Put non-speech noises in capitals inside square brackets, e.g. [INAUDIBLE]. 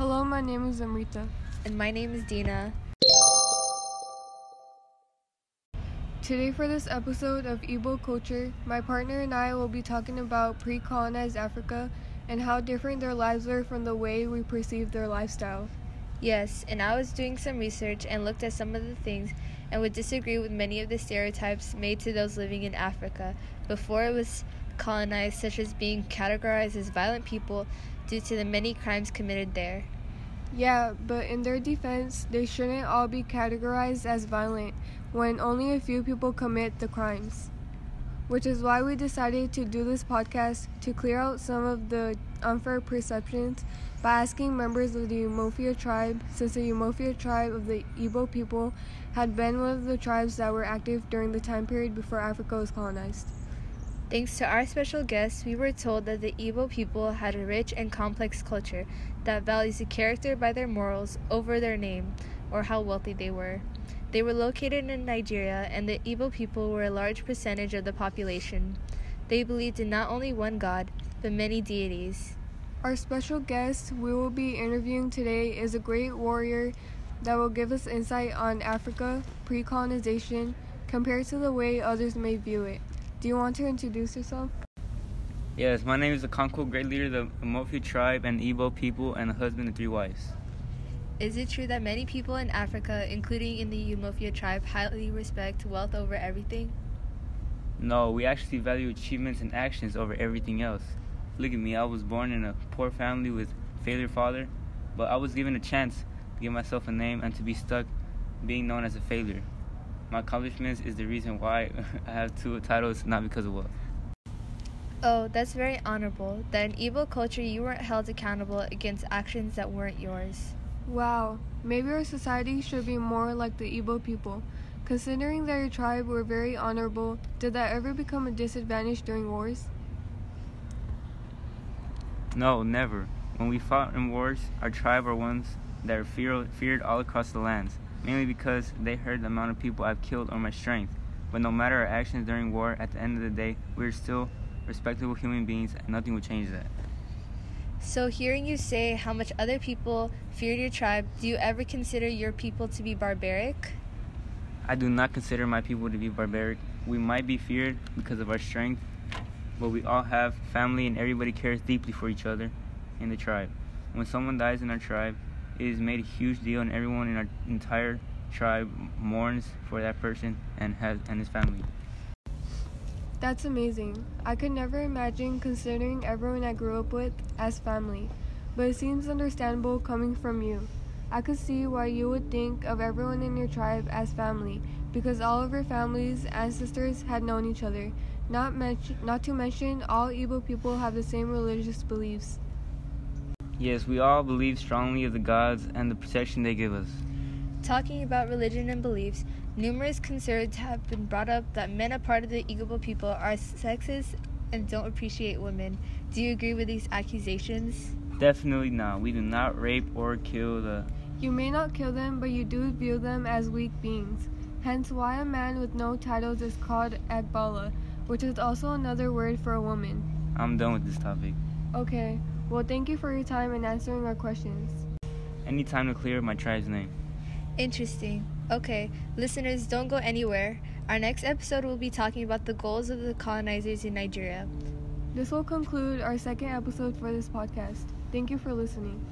Hello, my name is Amrita. And my name is Dina. Today, for this episode of Igbo Culture, my partner and I will be talking about pre colonized Africa and how different their lives were from the way we perceive their lifestyle. Yes, and I was doing some research and looked at some of the things and would disagree with many of the stereotypes made to those living in Africa before it was colonized, such as being categorized as violent people due to the many crimes committed there. Yeah, but in their defense, they shouldn't all be categorized as violent when only a few people commit the crimes. Which is why we decided to do this podcast to clear out some of the unfair perceptions by asking members of the Umuofia tribe, since the Umuofia tribe of the Igbo people had been one of the tribes that were active during the time period before Africa was colonized. Thanks to our special guests, we were told that the Igbo people had a rich and complex culture that values a character by their morals over their name or how wealthy they were. They were located in Nigeria, and the Igbo people were a large percentage of the population. They believed in not only one God, but many deities. Our special guest we will be interviewing today is a great warrior that will give us insight on Africa pre colonization compared to the way others may view it. Do you want to introduce yourself? Yes, my name is Okonkwo, great leader of the Umuofia tribe and Igbo people, and a husband of three wives. Is it true that many people in Africa, including in the Umuofia tribe, highly respect wealth over everything? No, we actually value achievements and actions over everything else. Look at me, I was born in a poor family with failure father, but I was given a chance to give myself a name and to be stuck being known as a failure. My accomplishments is the reason why [LAUGHS] I have two titles, not because of wealth. Oh, that's very honorable. That in Igbo culture you weren't held accountable against actions that weren't yours. Wow, maybe our society should be more like the Igbo people. Considering that your tribe were very honorable, did that ever become a disadvantage during wars? No, never. When we fought in wars, our tribe were ones that were fear- feared all across the lands, mainly because they heard the amount of people I've killed or my strength. But no matter our actions during war, at the end of the day, we are still respectable human beings, and nothing will change that. So, hearing you say how much other people feared your tribe, do you ever consider your people to be barbaric? I do not consider my people to be barbaric. We might be feared because of our strength, but we all have family and everybody cares deeply for each other in the tribe. When someone dies in our tribe, is made a huge deal, and everyone in our entire tribe mourns for that person and has and his family. That's amazing. I could never imagine considering everyone I grew up with as family, but it seems understandable coming from you. I could see why you would think of everyone in your tribe as family, because all of your family's ancestors had known each other. Not, mention, not to mention, all Igbo people have the same religious beliefs. Yes, we all believe strongly of the gods and the protection they give us. Talking about religion and beliefs, numerous concerns have been brought up that men, a part of the Igbo people, are sexist and don't appreciate women. Do you agree with these accusations? Definitely not. We do not rape or kill the. You may not kill them, but you do view them as weak beings. Hence, why a man with no titles is called Agbala, which is also another word for a woman. I'm done with this topic. Okay, well, thank you for your time and answering our questions. Any time to clear my tribe's name. Interesting. Okay, listeners, don't go anywhere. Our next episode will be talking about the goals of the colonizers in Nigeria. This will conclude our second episode for this podcast. Thank you for listening.